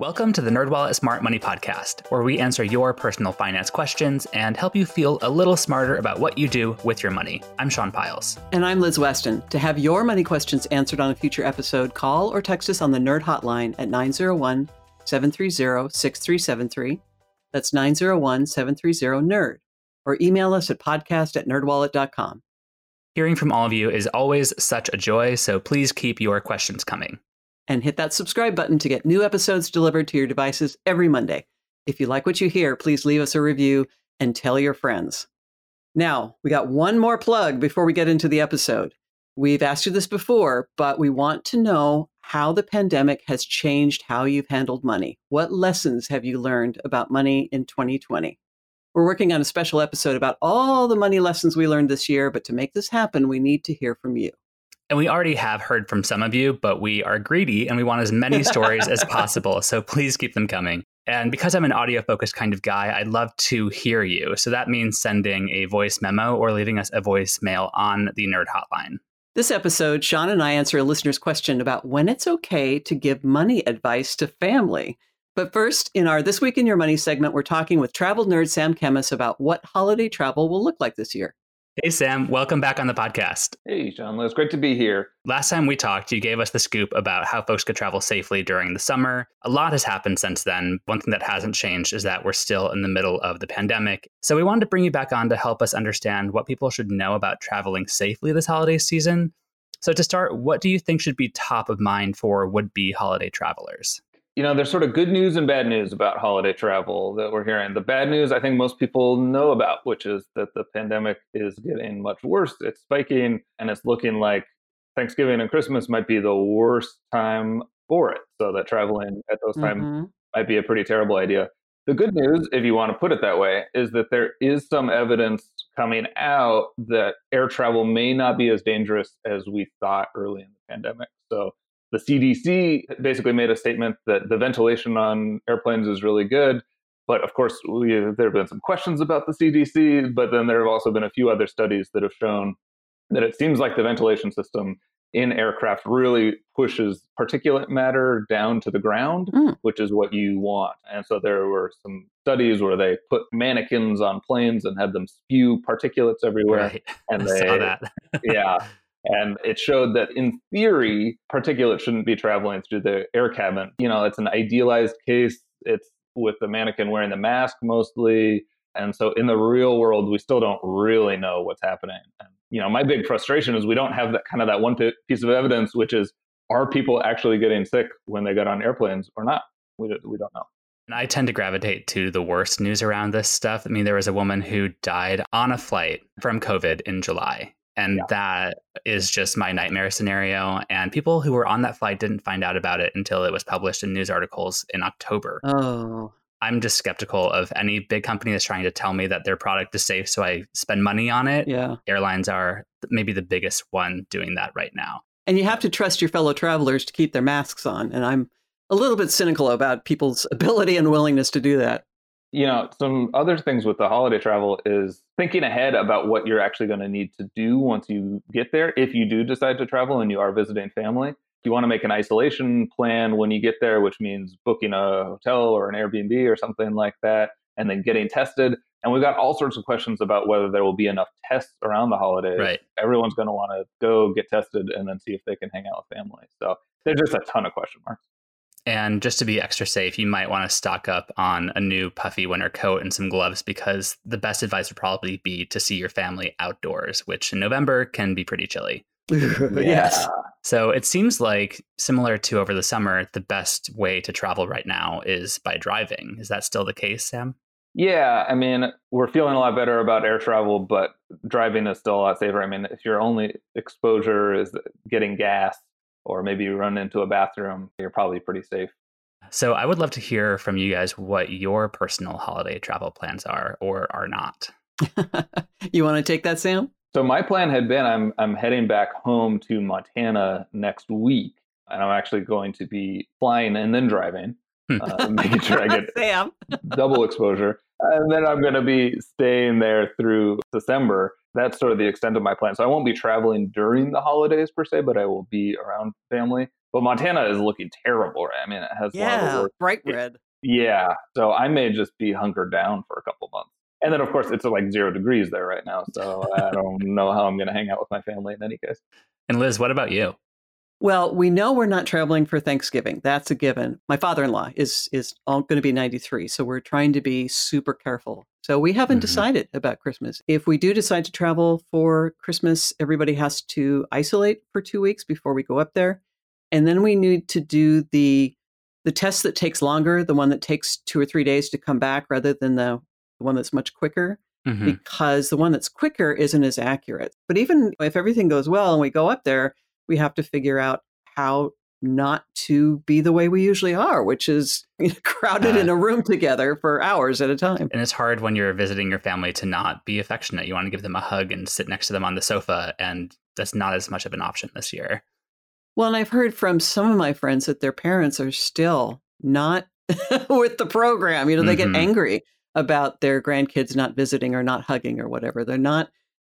Welcome to the NerdWallet Smart Money Podcast, where we answer your personal finance questions and help you feel a little smarter about what you do with your money. I'm Sean Pyles. And I'm Liz Weston. To have your money questions answered on a future episode, call or text us on the Nerd Hotline at 901 730 6373. That's 901 730 NERD. Or email us at podcast at nerdwallet.com. Hearing from all of you is always such a joy, so please keep your questions coming and hit that subscribe button to get new episodes delivered to your devices every Monday. If you like what you hear, please leave us a review and tell your friends. Now, we got one more plug before we get into the episode. We've asked you this before, but we want to know how the pandemic has changed how you've handled money. What lessons have you learned about money in 2020? We're working on a special episode about all the money lessons we learned this year, but to make this happen, we need to hear from you. And we already have heard from some of you, but we are greedy and we want as many stories as possible. So please keep them coming. And because I'm an audio focused kind of guy, I'd love to hear you. So that means sending a voice memo or leaving us a voicemail on the Nerd Hotline. This episode, Sean and I answer a listener's question about when it's okay to give money advice to family. But first, in our This Week in Your Money segment, we're talking with travel nerd Sam Kemmis about what holiday travel will look like this year. Hey, Sam, welcome back on the podcast. Hey, Sean, It's great to be here. Last time we talked, you gave us the scoop about how folks could travel safely during the summer. A lot has happened since then. One thing that hasn't changed is that we're still in the middle of the pandemic. So we wanted to bring you back on to help us understand what people should know about traveling safely this holiday season. So, to start, what do you think should be top of mind for would be holiday travelers? You know, there's sort of good news and bad news about holiday travel that we're hearing. The bad news, I think most people know about, which is that the pandemic is getting much worse. It's spiking, and it's looking like Thanksgiving and Christmas might be the worst time for it. So that traveling at those times mm-hmm. might be a pretty terrible idea. The good news, if you want to put it that way, is that there is some evidence coming out that air travel may not be as dangerous as we thought early in the pandemic. So the CDC basically made a statement that the ventilation on airplanes is really good. But of course, we, there have been some questions about the CDC, but then there have also been a few other studies that have shown that it seems like the ventilation system in aircraft really pushes particulate matter down to the ground, mm. which is what you want. And so there were some studies where they put mannequins on planes and had them spew particulates everywhere. Right. And they, saw that. yeah. And it showed that in theory, particulate shouldn't be traveling through the air cabin. You know, it's an idealized case. It's with the mannequin wearing the mask mostly. And so in the real world, we still don't really know what's happening. And, you know, my big frustration is we don't have that kind of that one piece of evidence, which is are people actually getting sick when they get on airplanes or not? We, we don't know. And I tend to gravitate to the worst news around this stuff. I mean, there was a woman who died on a flight from COVID in July. And yeah. that is just my nightmare scenario. And people who were on that flight didn't find out about it until it was published in news articles in October. Oh. I'm just skeptical of any big company that's trying to tell me that their product is safe, so I spend money on it. Yeah. Airlines are maybe the biggest one doing that right now. And you have to trust your fellow travelers to keep their masks on. And I'm a little bit cynical about people's ability and willingness to do that you know, some other things with the holiday travel is thinking ahead about what you're actually going to need to do once you get there. If you do decide to travel and you are visiting family, you want to make an isolation plan when you get there, which means booking a hotel or an Airbnb or something like that, and then getting tested. And we've got all sorts of questions about whether there will be enough tests around the holidays. Right. Everyone's going to want to go get tested and then see if they can hang out with family. So there's just a ton of question marks. And just to be extra safe, you might want to stock up on a new puffy winter coat and some gloves because the best advice would probably be to see your family outdoors, which in November can be pretty chilly. yes. So it seems like, similar to over the summer, the best way to travel right now is by driving. Is that still the case, Sam? Yeah, I mean, we're feeling a lot better about air travel, but driving is still a lot safer. I mean, if your only exposure is getting gas, or maybe you run into a bathroom, you're probably pretty safe. So I would love to hear from you guys what your personal holiday travel plans are or are not. you want to take that, Sam? So my plan had been I'm I'm heading back home to Montana next week, and I'm actually going to be flying and then driving, hmm. uh, making sure I get Sam. double exposure. And then I'm going to be staying there through December. That's sort of the extent of my plan. So I won't be traveling during the holidays per se, but I will be around family. But Montana is looking terrible, right? I mean, it has yeah, bright red. Yeah, so I may just be hunkered down for a couple months. And then, of course, it's like zero degrees there right now. So I don't know how I'm going to hang out with my family in any case. And Liz, what about you? Well, we know we're not traveling for Thanksgiving. That's a given. My father-in-law is is going to be 93, so we're trying to be super careful. So we haven't mm-hmm. decided about Christmas. If we do decide to travel for Christmas, everybody has to isolate for 2 weeks before we go up there. And then we need to do the the test that takes longer, the one that takes 2 or 3 days to come back rather than the, the one that's much quicker. Mm-hmm. Because the one that's quicker isn't as accurate. But even if everything goes well and we go up there, we have to figure out how not to be the way we usually are, which is crowded uh, in a room together for hours at a time. And it's hard when you're visiting your family to not be affectionate. You want to give them a hug and sit next to them on the sofa, and that's not as much of an option this year. Well, and I've heard from some of my friends that their parents are still not with the program. You know, they mm-hmm. get angry about their grandkids not visiting or not hugging or whatever. They're not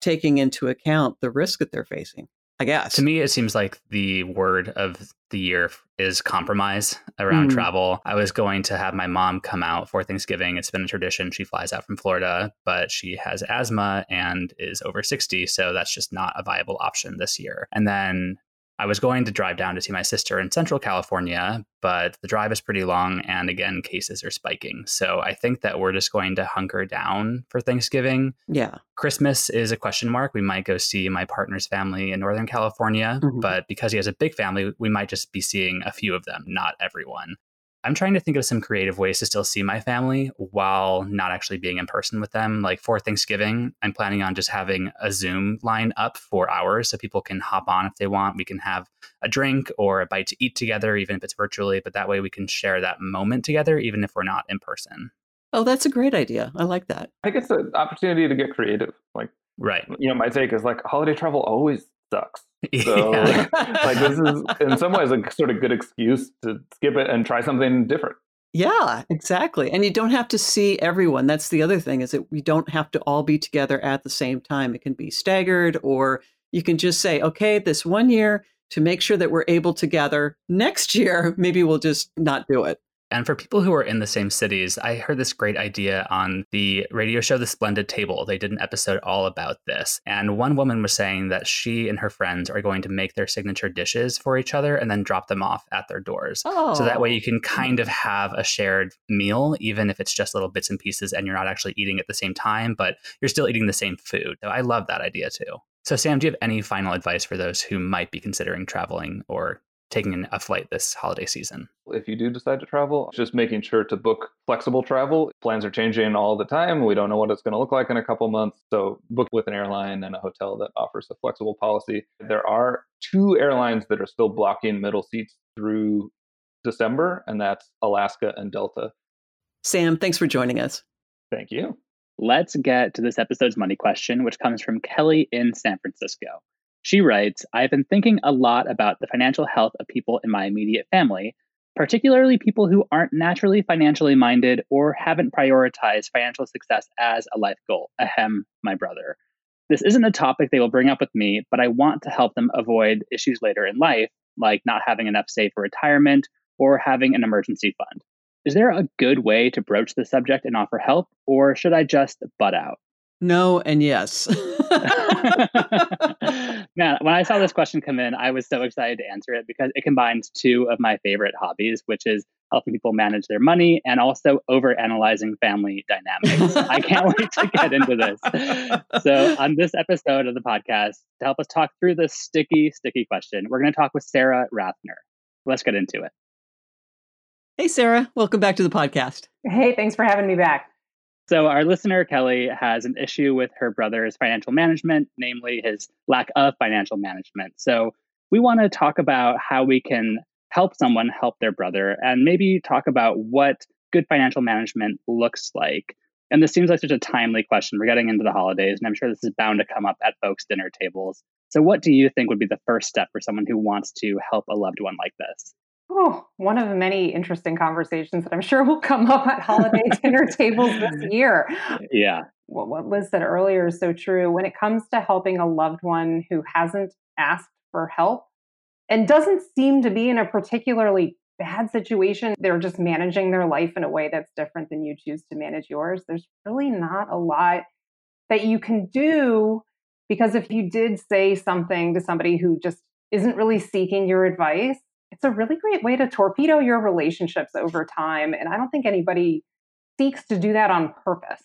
taking into account the risk that they're facing. I guess. To me, it seems like the word of the year is compromise around mm. travel. I was going to have my mom come out for Thanksgiving. It's been a tradition. She flies out from Florida, but she has asthma and is over 60. So that's just not a viable option this year. And then I was going to drive down to see my sister in Central California, but the drive is pretty long and again, cases are spiking. So I think that we're just going to hunker down for Thanksgiving. Yeah. Christmas is a question mark. We might go see my partner's family in Northern California, mm-hmm. but because he has a big family, we might just be seeing a few of them, not everyone. I'm trying to think of some creative ways to still see my family while not actually being in person with them. Like for Thanksgiving, I'm planning on just having a Zoom line up for hours so people can hop on if they want. We can have a drink or a bite to eat together, even if it's virtually, but that way we can share that moment together, even if we're not in person. Oh, that's a great idea. I like that. I think it's an opportunity to get creative. Like, right. You know, my take is like holiday travel always sucks. So, yeah. like, this is in some ways a sort of good excuse to skip it and try something different. Yeah, exactly. And you don't have to see everyone. That's the other thing is that we don't have to all be together at the same time. It can be staggered or you can just say, okay, this one year to make sure that we're able to gather next year, maybe we'll just not do it. And for people who are in the same cities, I heard this great idea on the radio show The Splendid Table. They did an episode all about this. And one woman was saying that she and her friends are going to make their signature dishes for each other and then drop them off at their doors. Oh. So that way oh. you can kind of have a shared meal, even if it's just little bits and pieces and you're not actually eating at the same time, but you're still eating the same food. So I love that idea too. So, Sam, do you have any final advice for those who might be considering traveling or taking a flight this holiday season. If you do decide to travel, just making sure to book flexible travel. Plans are changing all the time. We don't know what it's going to look like in a couple months. So book with an airline and a hotel that offers a flexible policy. There are two airlines that are still blocking middle seats through December, and that's Alaska and Delta. Sam, thanks for joining us. Thank you. Let's get to this episode's money question, which comes from Kelly in San Francisco. She writes I've been thinking a lot about the financial health of people in my immediate family, particularly people who aren't naturally financially minded or haven't prioritized financial success as a life goal. Ahem, my brother. This isn't a topic they will bring up with me, but I want to help them avoid issues later in life, like not having enough saved for retirement or having an emergency fund. Is there a good way to broach the subject and offer help, or should I just butt out? No, and yes. Man, when I saw this question come in, I was so excited to answer it because it combines two of my favorite hobbies, which is helping people manage their money and also over analyzing family dynamics. I can't wait to get into this. So, on this episode of the podcast, to help us talk through this sticky, sticky question, we're going to talk with Sarah Rathner. Let's get into it. Hey, Sarah. Welcome back to the podcast. Hey, thanks for having me back. So, our listener, Kelly, has an issue with her brother's financial management, namely his lack of financial management. So, we want to talk about how we can help someone help their brother and maybe talk about what good financial management looks like. And this seems like such a timely question. We're getting into the holidays, and I'm sure this is bound to come up at folks' dinner tables. So, what do you think would be the first step for someone who wants to help a loved one like this? Oh, one of the many interesting conversations that I'm sure will come up at holiday dinner tables this year. Yeah. what, what Liz said earlier is so true. When it comes to helping a loved one who hasn't asked for help and doesn't seem to be in a particularly bad situation, they're just managing their life in a way that's different than you choose to manage yours. There's really not a lot that you can do because if you did say something to somebody who just isn't really seeking your advice, it's a really great way to torpedo your relationships over time. And I don't think anybody seeks to do that on purpose.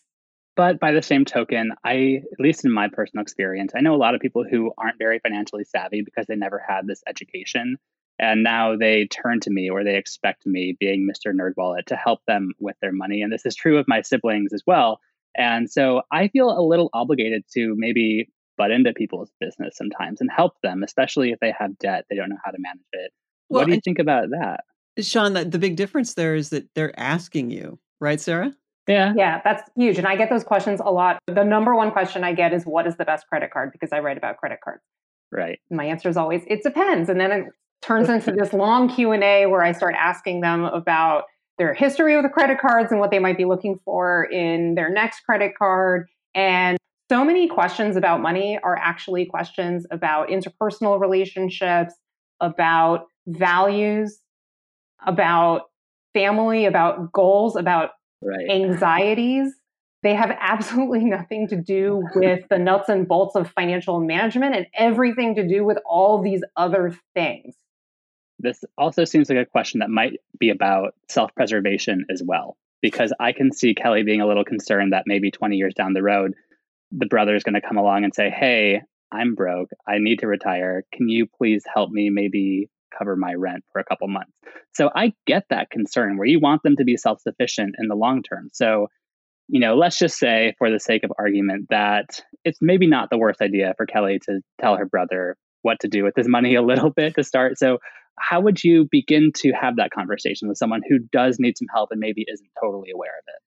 But by the same token, I, at least in my personal experience, I know a lot of people who aren't very financially savvy because they never had this education. And now they turn to me or they expect me, being Mr. Nerdwallet, to help them with their money. And this is true of my siblings as well. And so I feel a little obligated to maybe butt into people's business sometimes and help them, especially if they have debt, they don't know how to manage it. Well, what do you think about that? Sean, the big difference there is that they're asking you, right, Sarah? Yeah. Yeah, that's huge. And I get those questions a lot. The number one question I get is what is the best credit card? Because I write about credit cards. Right. My answer is always it depends. And then it turns into this long Q&A where I start asking them about their history with the credit cards and what they might be looking for in their next credit card. And so many questions about money are actually questions about interpersonal relationships, about values, about family, about goals, about right. anxieties. They have absolutely nothing to do with the nuts and bolts of financial management and everything to do with all these other things. This also seems like a question that might be about self preservation as well, because I can see Kelly being a little concerned that maybe 20 years down the road, the brother is going to come along and say, Hey, I'm broke. I need to retire. Can you please help me maybe cover my rent for a couple months. So I get that concern where you want them to be self sufficient in the long term. So, you know, let's just say, for the sake of argument, that it's maybe not the worst idea for Kelly to tell her brother what to do with his money a little bit to start. So, how would you begin to have that conversation with someone who does need some help and maybe isn't totally aware of it?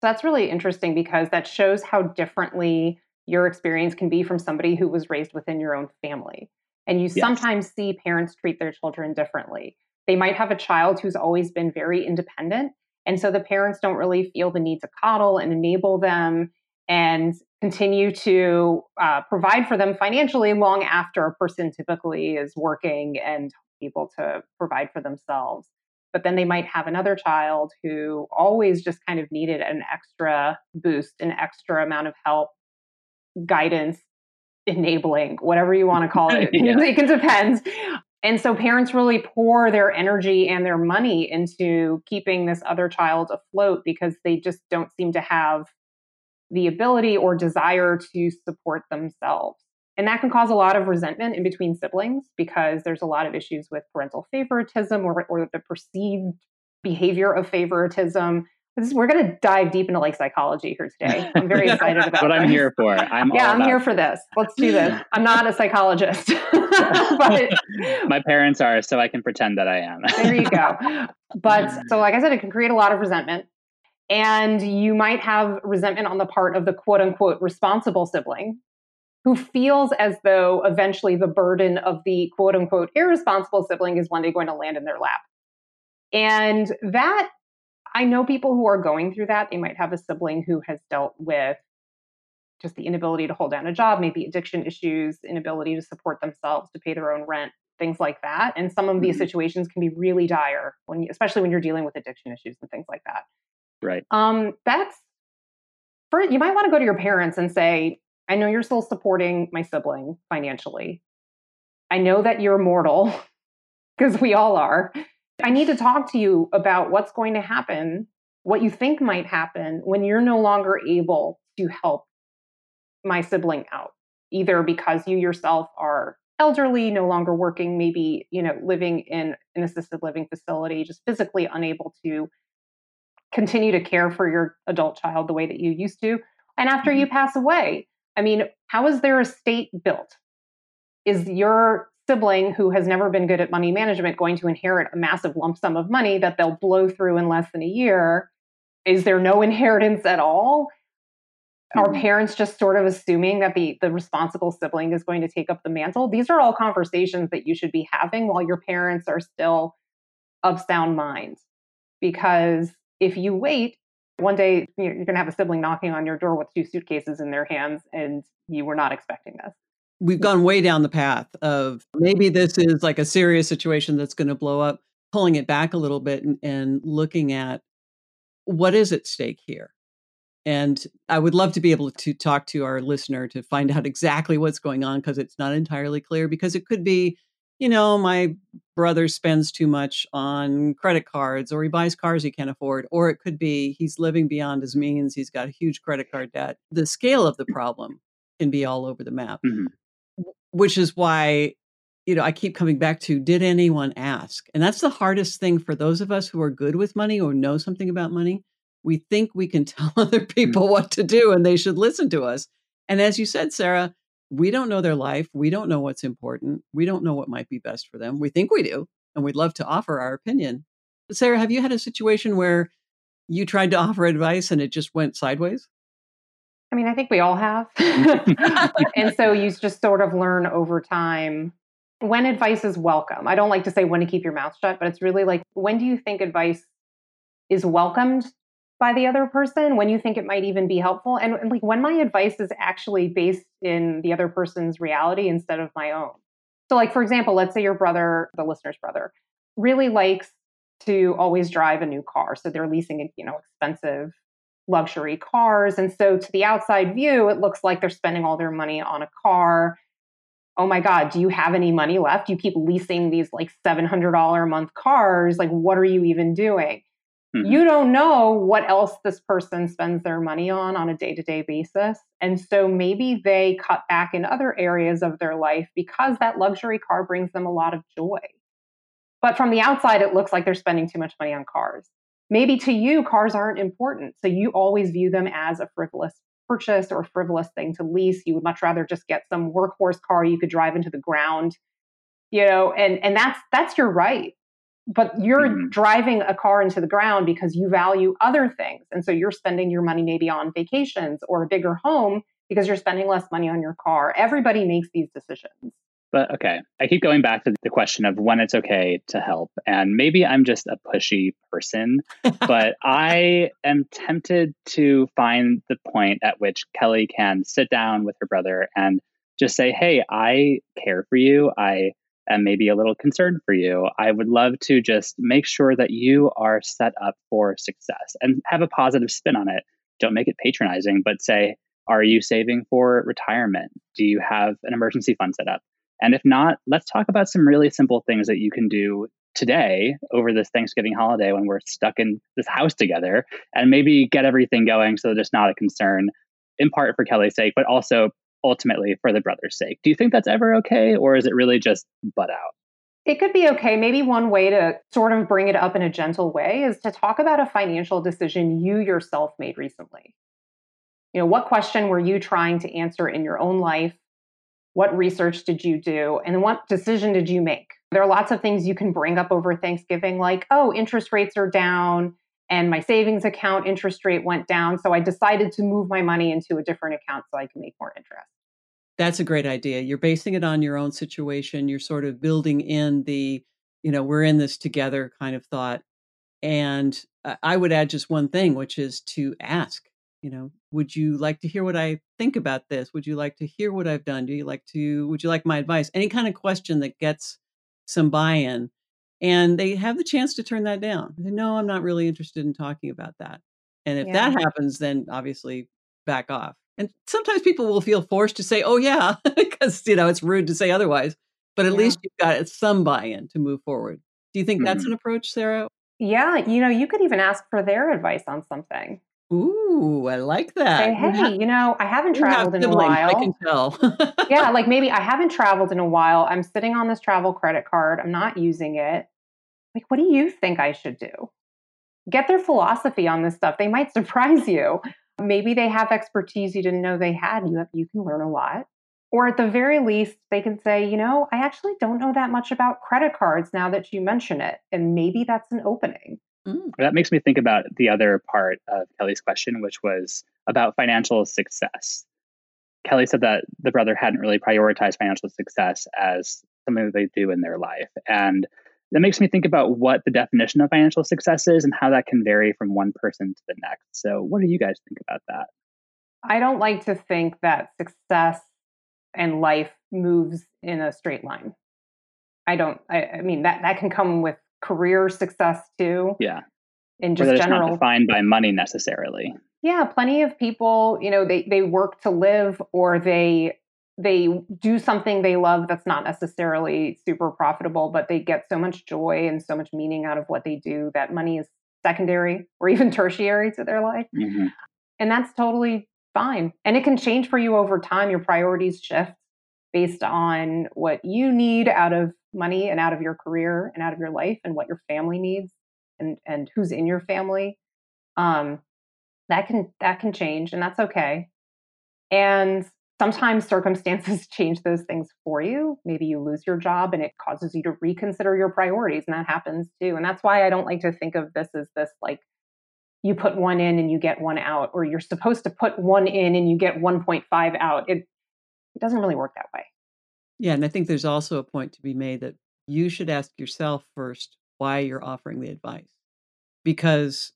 That's really interesting because that shows how differently your experience can be from somebody who was raised within your own family. And you yes. sometimes see parents treat their children differently. They might have a child who's always been very independent. And so the parents don't really feel the need to coddle and enable them and continue to uh, provide for them financially long after a person typically is working and able to provide for themselves. But then they might have another child who always just kind of needed an extra boost, an extra amount of help, guidance, enabling, whatever you want to call it. yeah. It can depend. And so parents really pour their energy and their money into keeping this other child afloat because they just don't seem to have the ability or desire to support themselves. And that can cause a lot of resentment in between siblings because there's a lot of issues with parental favoritism or, or the perceived behavior of favoritism is, we're going to dive deep into like psychology here today. I'm very excited about. what this. I'm here for. I'm yeah, I'm here for this. Let's do this. I'm not a psychologist, but my parents are, so I can pretend that I am. there you go. But so, like I said, it can create a lot of resentment, and you might have resentment on the part of the quote unquote responsible sibling. Who feels as though eventually the burden of the quote unquote irresponsible sibling is one day going to land in their lap. And that I know people who are going through that. They might have a sibling who has dealt with just the inability to hold down a job, maybe addiction issues, inability to support themselves, to pay their own rent, things like that. And some of these mm-hmm. situations can be really dire when, you, especially when you're dealing with addiction issues and things like that. Right. Um, that's for you might want to go to your parents and say, I know you're still supporting my sibling financially. I know that you're mortal because we all are. I need to talk to you about what's going to happen, what you think might happen when you're no longer able to help my sibling out, either because you yourself are elderly, no longer working, maybe, you know, living in an assisted living facility, just physically unable to continue to care for your adult child the way that you used to. And after mm-hmm. you pass away, I mean, how is their estate built? Is your sibling who has never been good at money management going to inherit a massive lump sum of money that they'll blow through in less than a year? Is there no inheritance at all? Are mm-hmm. parents just sort of assuming that the, the responsible sibling is going to take up the mantle? These are all conversations that you should be having while your parents are still of sound mind. Because if you wait One day you're going to have a sibling knocking on your door with two suitcases in their hands, and you were not expecting this. We've gone way down the path of maybe this is like a serious situation that's going to blow up, pulling it back a little bit and, and looking at what is at stake here. And I would love to be able to talk to our listener to find out exactly what's going on because it's not entirely clear. Because it could be, you know, my brother spends too much on credit cards or he buys cars he can't afford, or it could be he's living beyond his means. He's got a huge credit card debt. The scale of the problem can be all over the map, mm-hmm. Which is why, you know, I keep coming back to did anyone ask? And that's the hardest thing for those of us who are good with money or know something about money we think we can tell other mm. people what to do and they should listen to us. And as you said, Sarah, we don't know their life. We don't know what's important. We don't know what might be best for them. We think we do, and we'd love to offer our opinion. But Sarah, have you had a situation where you tried to offer advice and it just went sideways? I mean, I think we all have. and so you just sort of learn over time when advice is welcome. I don't like to say when to keep your mouth shut, but it's really like when do you think advice is welcomed by the other person when you think it might even be helpful and, and, like when my advice is actually based in the other person's reality instead of my own so like for example let's say your brother the listener's brother really likes to always drive a new car so they're leasing a, you know expensive luxury cars and so to the outside view it looks like they're spending all their money on a car oh my god do you have any money left you keep leasing these like $700 a month cars like what are you even doing Mm-hmm. You don't know what else this person spends their money on on a day to day basis. And so maybe they cut back in other areas of their life because that luxury car brings them a lot of joy. But from the outside, it looks like they're spending too much money on cars. Maybe to you, cars aren't important. So you always view them as a frivolous purchase or a frivolous thing to lease. You would much rather just get some workhorse car you could drive into the ground you know and and that's that's your right but you're mm-hmm. driving a car into the ground because you value other things. And so you're spending your money maybe on vacations or a bigger home because you're spending less money on your car. Everybody makes these decisions. But okay, I keep going back to the question of when it's okay to help. And maybe I'm just a pushy person, but I am tempted to find the point at which Kelly can sit down with her brother and just say, Hey, I care for you. I am maybe a little concerned for you, I would love to just make sure that you are set up for success and have a positive spin on it. Don't make it patronizing, but say, are you saving for retirement? Do you have an emergency fund set up? And if not, let's talk about some really simple things that you can do today over this Thanksgiving holiday when we're stuck in this house together and maybe get everything going so that it's not a concern, in part for Kelly's sake, but also ultimately for the brother's sake. Do you think that's ever okay, or is it really just butt out? It could be okay. Maybe one way to sort of bring it up in a gentle way is to talk about a financial decision you yourself made recently. You know, what question were you trying to answer in your own life? What research did you do? And what decision did you make? There are lots of things you can bring up over Thanksgiving, like, oh, interest rates are down and my savings account interest rate went down. So I decided to move my money into a different account so I can make more interest. That's a great idea. You're basing it on your own situation. You're sort of building in the, you know, we're in this together kind of thought. And uh, I would add just one thing, which is to ask, you know, would you like to hear what I think about this? Would you like to hear what I've done? Do you like to, would you like my advice? Any kind of question that gets some buy in. And they have the chance to turn that down. They, no, I'm not really interested in talking about that. And if yeah. that happens, then obviously back off. And sometimes people will feel forced to say, oh, yeah, because, you know, it's rude to say otherwise. But at yeah. least you've got some buy in to move forward. Do you think mm-hmm. that's an approach, Sarah? Yeah. You know, you could even ask for their advice on something. Ooh, I like that. Say, hey, have, you know, I haven't traveled in a while. I can tell. yeah, like maybe I haven't traveled in a while. I'm sitting on this travel credit card. I'm not using it. Like, what do you think I should do? Get their philosophy on this stuff. They might surprise you. Maybe they have expertise you didn't know they had. You have, you can learn a lot. Or at the very least, they can say, you know, I actually don't know that much about credit cards now that you mention it. And maybe that's an opening. Mm. That makes me think about the other part of Kelly's question, which was about financial success. Kelly said that the brother hadn't really prioritized financial success as something that they do in their life. And that makes me think about what the definition of financial success is and how that can vary from one person to the next. So, what do you guys think about that? I don't like to think that success and life moves in a straight line. I don't. I, I mean that that can come with career success too. Yeah. In just general, not defined by money necessarily. Yeah, plenty of people, you know, they they work to live or they they do something they love that's not necessarily super profitable, but they get so much joy and so much meaning out of what they do that money is secondary or even tertiary to their life. Mm-hmm. And that's totally fine. And it can change for you over time. Your priorities shift based on what you need out of money and out of your career and out of your life and what your family needs and and who's in your family. Um, that can that can change and that's okay. And sometimes circumstances change those things for you. Maybe you lose your job and it causes you to reconsider your priorities, and that happens too. And that's why I don't like to think of this as this like you put one in and you get one out, or you're supposed to put one in and you get 1.5 out. It, it doesn't really work that way. Yeah. And I think there's also a point to be made that you should ask yourself first why you're offering the advice. Because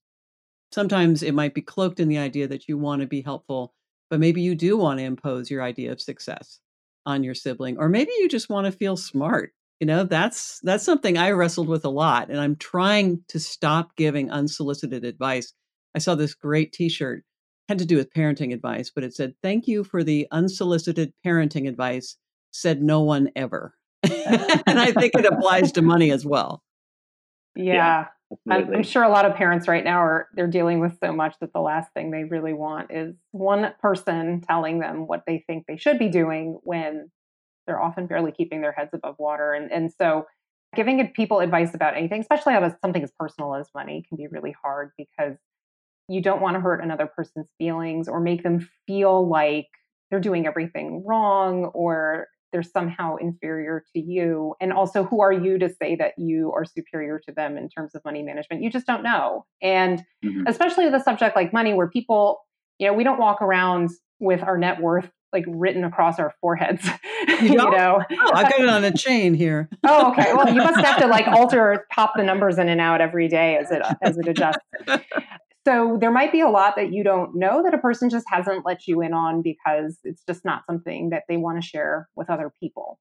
sometimes it might be cloaked in the idea that you want to be helpful but maybe you do want to impose your idea of success on your sibling or maybe you just want to feel smart you know that's that's something i wrestled with a lot and i'm trying to stop giving unsolicited advice i saw this great t-shirt had to do with parenting advice but it said thank you for the unsolicited parenting advice said no one ever and i think it applies to money as well yeah, yeah. I'm, I'm, sure a lot of parents right now are they're dealing with so much that the last thing they really want is one person telling them what they think they should be doing when they're often barely keeping their heads above water. And and so giving people advice about anything, especially about something as personal as money, can be really hard because you don't want to hurt another person's feelings or make them feel like they're doing everything wrong or they're somehow inferior to you. And also who are you to say that you are superior to them in terms of money management? You just don't know. And mm-hmm. especially the subject like money where people you know we don't walk around with our net worth like written across our foreheads you know? Oh, i got it on a chain here. Oh okay. Well you must have to like alter pop the numbers in and out every day as it as it adjusts so there might be a lot that you don't know that a person just hasn't let you in on because it's just not something that they want to share with other people.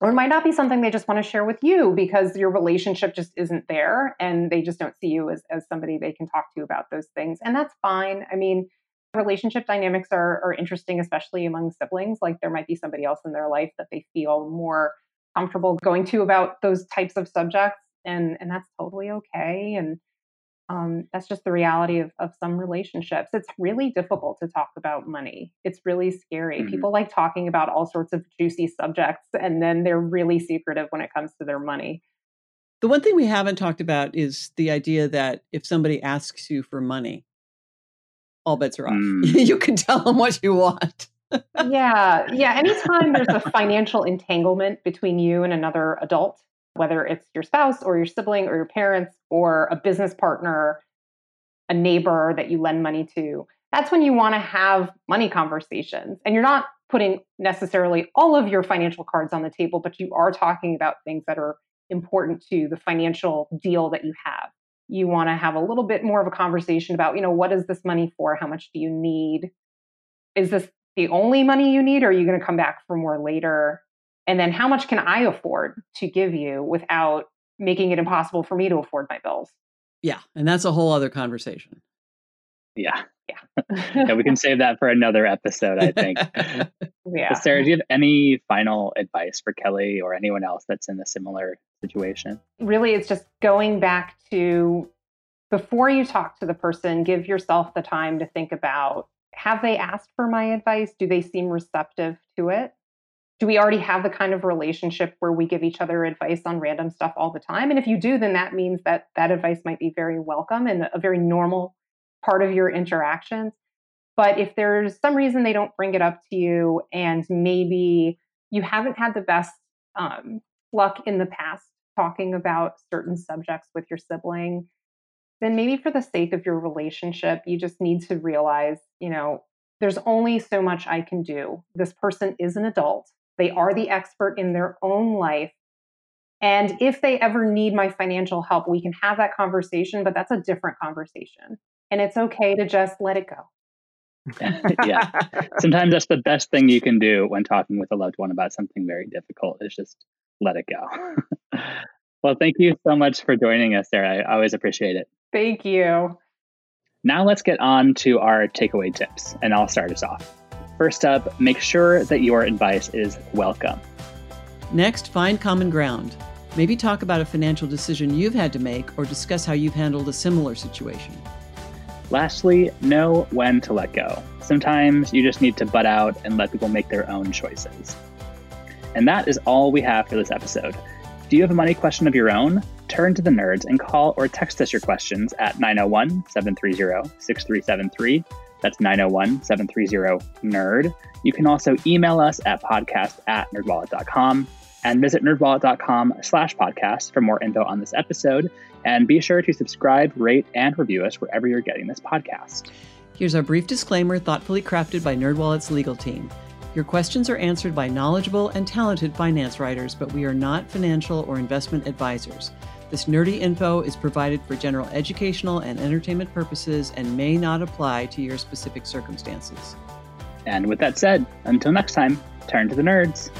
Or it might not be something they just want to share with you because your relationship just isn't there and they just don't see you as, as somebody they can talk to about those things. And that's fine. I mean, relationship dynamics are, are interesting, especially among siblings. Like there might be somebody else in their life that they feel more comfortable going to about those types of subjects. And, and that's totally okay. And um, that's just the reality of, of some relationships. It's really difficult to talk about money. It's really scary. Mm-hmm. People like talking about all sorts of juicy subjects, and then they're really secretive when it comes to their money. The one thing we haven't talked about is the idea that if somebody asks you for money, all bets are off. Mm. you can tell them what you want. yeah. Yeah. Anytime there's a financial entanglement between you and another adult, whether it's your spouse or your sibling or your parents or a business partner, a neighbor that you lend money to. That's when you want to have money conversations. And you're not putting necessarily all of your financial cards on the table, but you are talking about things that are important to the financial deal that you have. You want to have a little bit more of a conversation about, you know, what is this money for? How much do you need? Is this the only money you need? Or are you going to come back for more later? And then how much can I afford to give you without making it impossible for me to afford my bills? Yeah. And that's a whole other conversation. Yeah. Yeah. yeah, we can save that for another episode, I think. yeah. Sarah, do you have any final advice for Kelly or anyone else that's in a similar situation? Really, it's just going back to before you talk to the person, give yourself the time to think about have they asked for my advice? Do they seem receptive to it? Do we already have the kind of relationship where we give each other advice on random stuff all the time and if you do then that means that that advice might be very welcome and a very normal part of your interactions but if there's some reason they don't bring it up to you and maybe you haven't had the best um, luck in the past talking about certain subjects with your sibling then maybe for the sake of your relationship you just need to realize you know there's only so much I can do. This person is an adult. They are the expert in their own life. And if they ever need my financial help, we can have that conversation, but that's a different conversation. And it's okay to just let it go. yeah. Sometimes that's the best thing you can do when talking with a loved one about something very difficult is just let it go. well, thank you so much for joining us, Sarah. I always appreciate it. Thank you. Now let's get on to our takeaway tips, and I'll start us off. First up, make sure that your advice is welcome. Next, find common ground. Maybe talk about a financial decision you've had to make or discuss how you've handled a similar situation. Lastly, know when to let go. Sometimes you just need to butt out and let people make their own choices. And that is all we have for this episode. Do you have a money question of your own? Turn to the nerds and call or text us your questions at 901 730 6373. That's 901 730 NERD. You can also email us at podcast at nerdwallet.com and visit nerdwallet.com slash podcast for more info on this episode. And be sure to subscribe, rate, and review us wherever you're getting this podcast. Here's our brief disclaimer thoughtfully crafted by NerdWallet's legal team. Your questions are answered by knowledgeable and talented finance writers, but we are not financial or investment advisors. This nerdy info is provided for general educational and entertainment purposes and may not apply to your specific circumstances. And with that said, until next time, turn to the nerds.